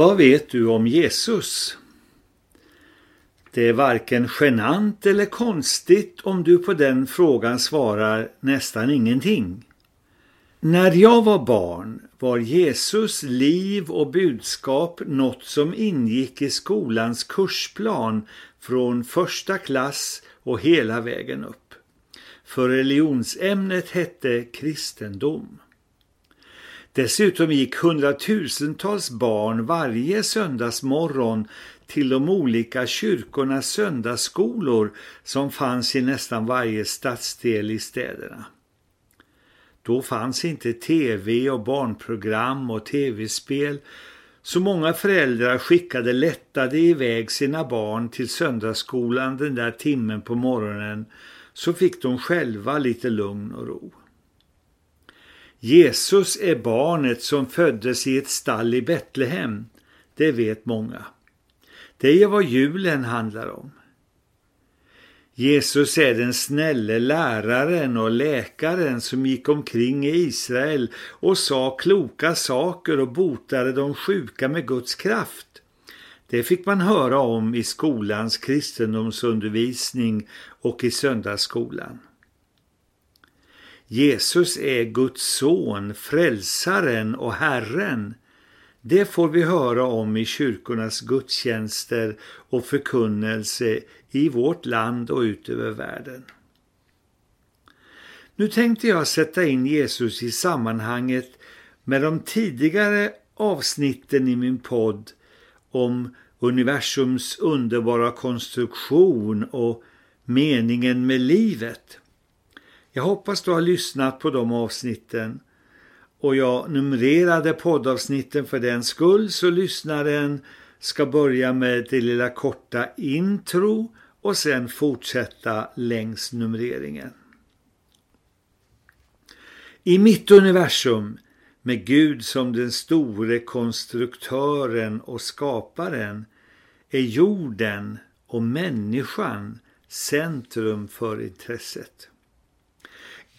Vad vet du om Jesus? Det är varken genant eller konstigt om du på den frågan svarar nästan ingenting. När jag var barn var Jesus liv och budskap något som ingick i skolans kursplan från första klass och hela vägen upp. För religionsämnet hette kristendom. Dessutom gick hundratusentals barn varje söndagsmorgon till de olika kyrkornas söndagsskolor som fanns i nästan varje stadsdel i städerna. Då fanns inte tv och barnprogram och tv-spel så många föräldrar skickade lättade iväg sina barn till söndagsskolan den där timmen på morgonen så fick de själva lite lugn och ro. Jesus är barnet som föddes i ett stall i Betlehem, det vet många. Det är vad julen handlar om. Jesus är den snälle läraren och läkaren som gick omkring i Israel och sa kloka saker och botade de sjuka med Guds kraft. Det fick man höra om i skolans kristendomsundervisning och i söndagsskolan. Jesus är Guds son, frälsaren och Herren. Det får vi höra om i kyrkornas gudstjänster och förkunnelse i vårt land och ut över världen. Nu tänkte jag sätta in Jesus i sammanhanget med de tidigare avsnitten i min podd om universums underbara konstruktion och meningen med livet. Jag hoppas du har lyssnat på de avsnitten och jag numrerade poddavsnitten för den skull så lyssnaren ska börja med det lilla korta intro och sen fortsätta längs numreringen. I mitt universum med Gud som den store konstruktören och skaparen är jorden och människan centrum för intresset.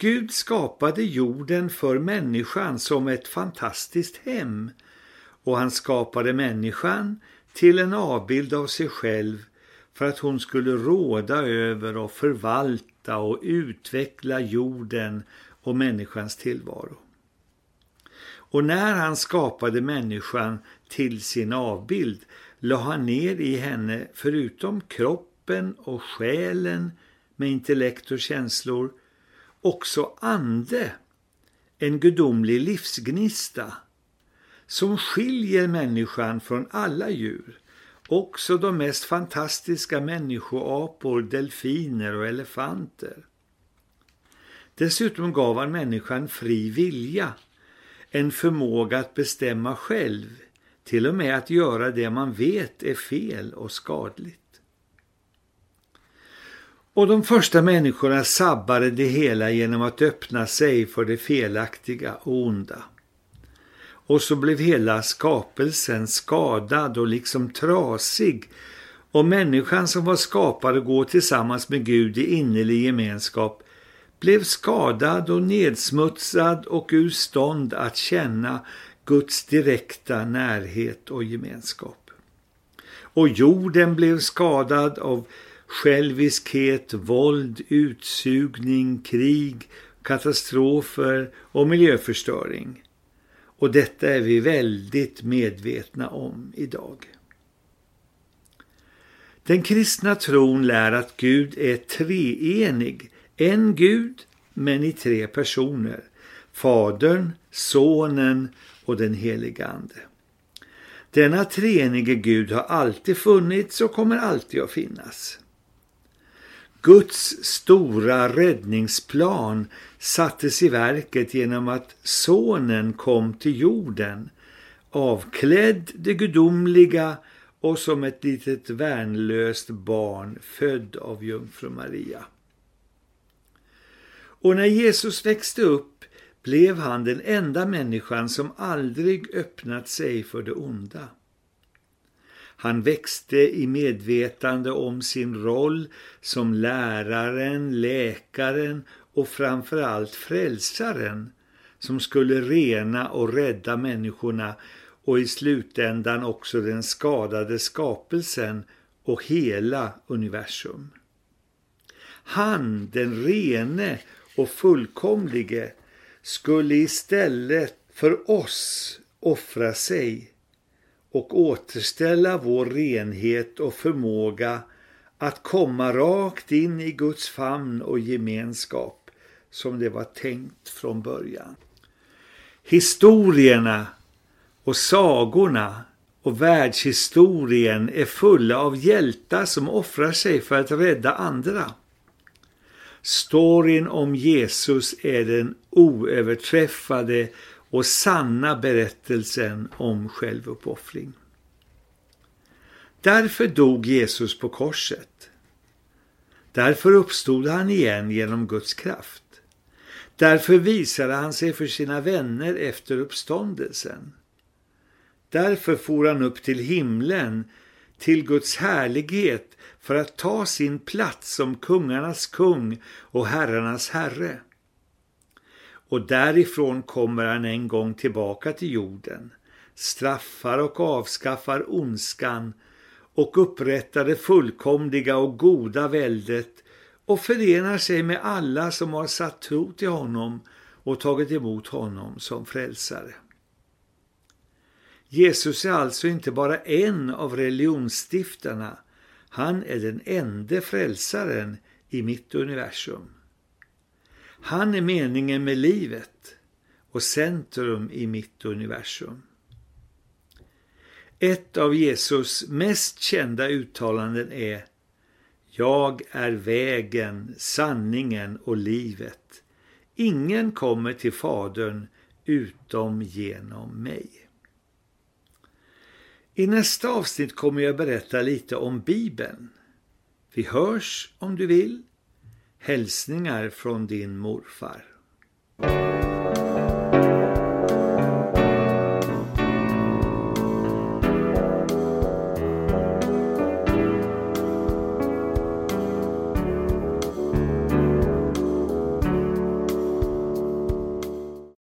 Gud skapade jorden för människan som ett fantastiskt hem och han skapade människan till en avbild av sig själv för att hon skulle råda över och förvalta och utveckla jorden och människans tillvaro. Och när han skapade människan till sin avbild la han ner i henne förutom kroppen och själen med intellekt och känslor också ande, en gudomlig livsgnista som skiljer människan från alla djur, också de mest fantastiska människoapor, delfiner och elefanter. Dessutom gav han människan fri vilja, en förmåga att bestämma själv, till och med att göra det man vet är fel och skadligt. Och de första människorna sabbade det hela genom att öppna sig för det felaktiga och onda. Och så blev hela skapelsen skadad och liksom trasig och människan som var skapad att gå tillsammans med Gud i innerlig gemenskap blev skadad och nedsmutsad och ur stånd att känna Guds direkta närhet och gemenskap. Och jorden blev skadad av själviskhet, våld, utsugning, krig, katastrofer och miljöförstöring. Och detta är vi väldigt medvetna om idag. Den kristna tron lär att Gud är treenig, en Gud men i tre personer, Fadern, Sonen och den helige Ande. Denna treenige Gud har alltid funnits och kommer alltid att finnas. Guds stora räddningsplan sattes i verket genom att sonen kom till jorden, avklädd det gudomliga och som ett litet värnlöst barn född av jungfru Maria. Och när Jesus växte upp blev han den enda människan som aldrig öppnat sig för det onda. Han växte i medvetande om sin roll som läraren, läkaren och framförallt frälsaren som skulle rena och rädda människorna och i slutändan också den skadade skapelsen och hela universum. Han, den rene och fullkomlige, skulle istället för oss offra sig och återställa vår renhet och förmåga att komma rakt in i Guds famn och gemenskap som det var tänkt från början. Historierna och sagorna och världshistorien är fulla av hjältar som offrar sig för att rädda andra. Storyn om Jesus är den oöverträffade och sanna berättelsen om självuppoffring. Därför dog Jesus på korset. Därför uppstod han igen genom Guds kraft. Därför visade han sig för sina vänner efter uppståndelsen. Därför for han upp till himlen, till Guds härlighet, för att ta sin plats som kungarnas kung och herrarnas herre. Och därifrån kommer han en gång tillbaka till jorden, straffar och avskaffar ondskan och upprättar det fullkomliga och goda väldet och förenar sig med alla som har satt tro till honom och tagit emot honom som frälsare. Jesus är alltså inte bara en av religionsstiftarna, han är den enda frälsaren i mitt universum. Han är meningen med livet och centrum i mitt universum. Ett av Jesus mest kända uttalanden är Jag är vägen, sanningen och livet. Ingen kommer till Fadern utom genom mig. I nästa avsnitt kommer jag berätta lite om Bibeln. Vi hörs om du vill. Hälsningar från din morfar.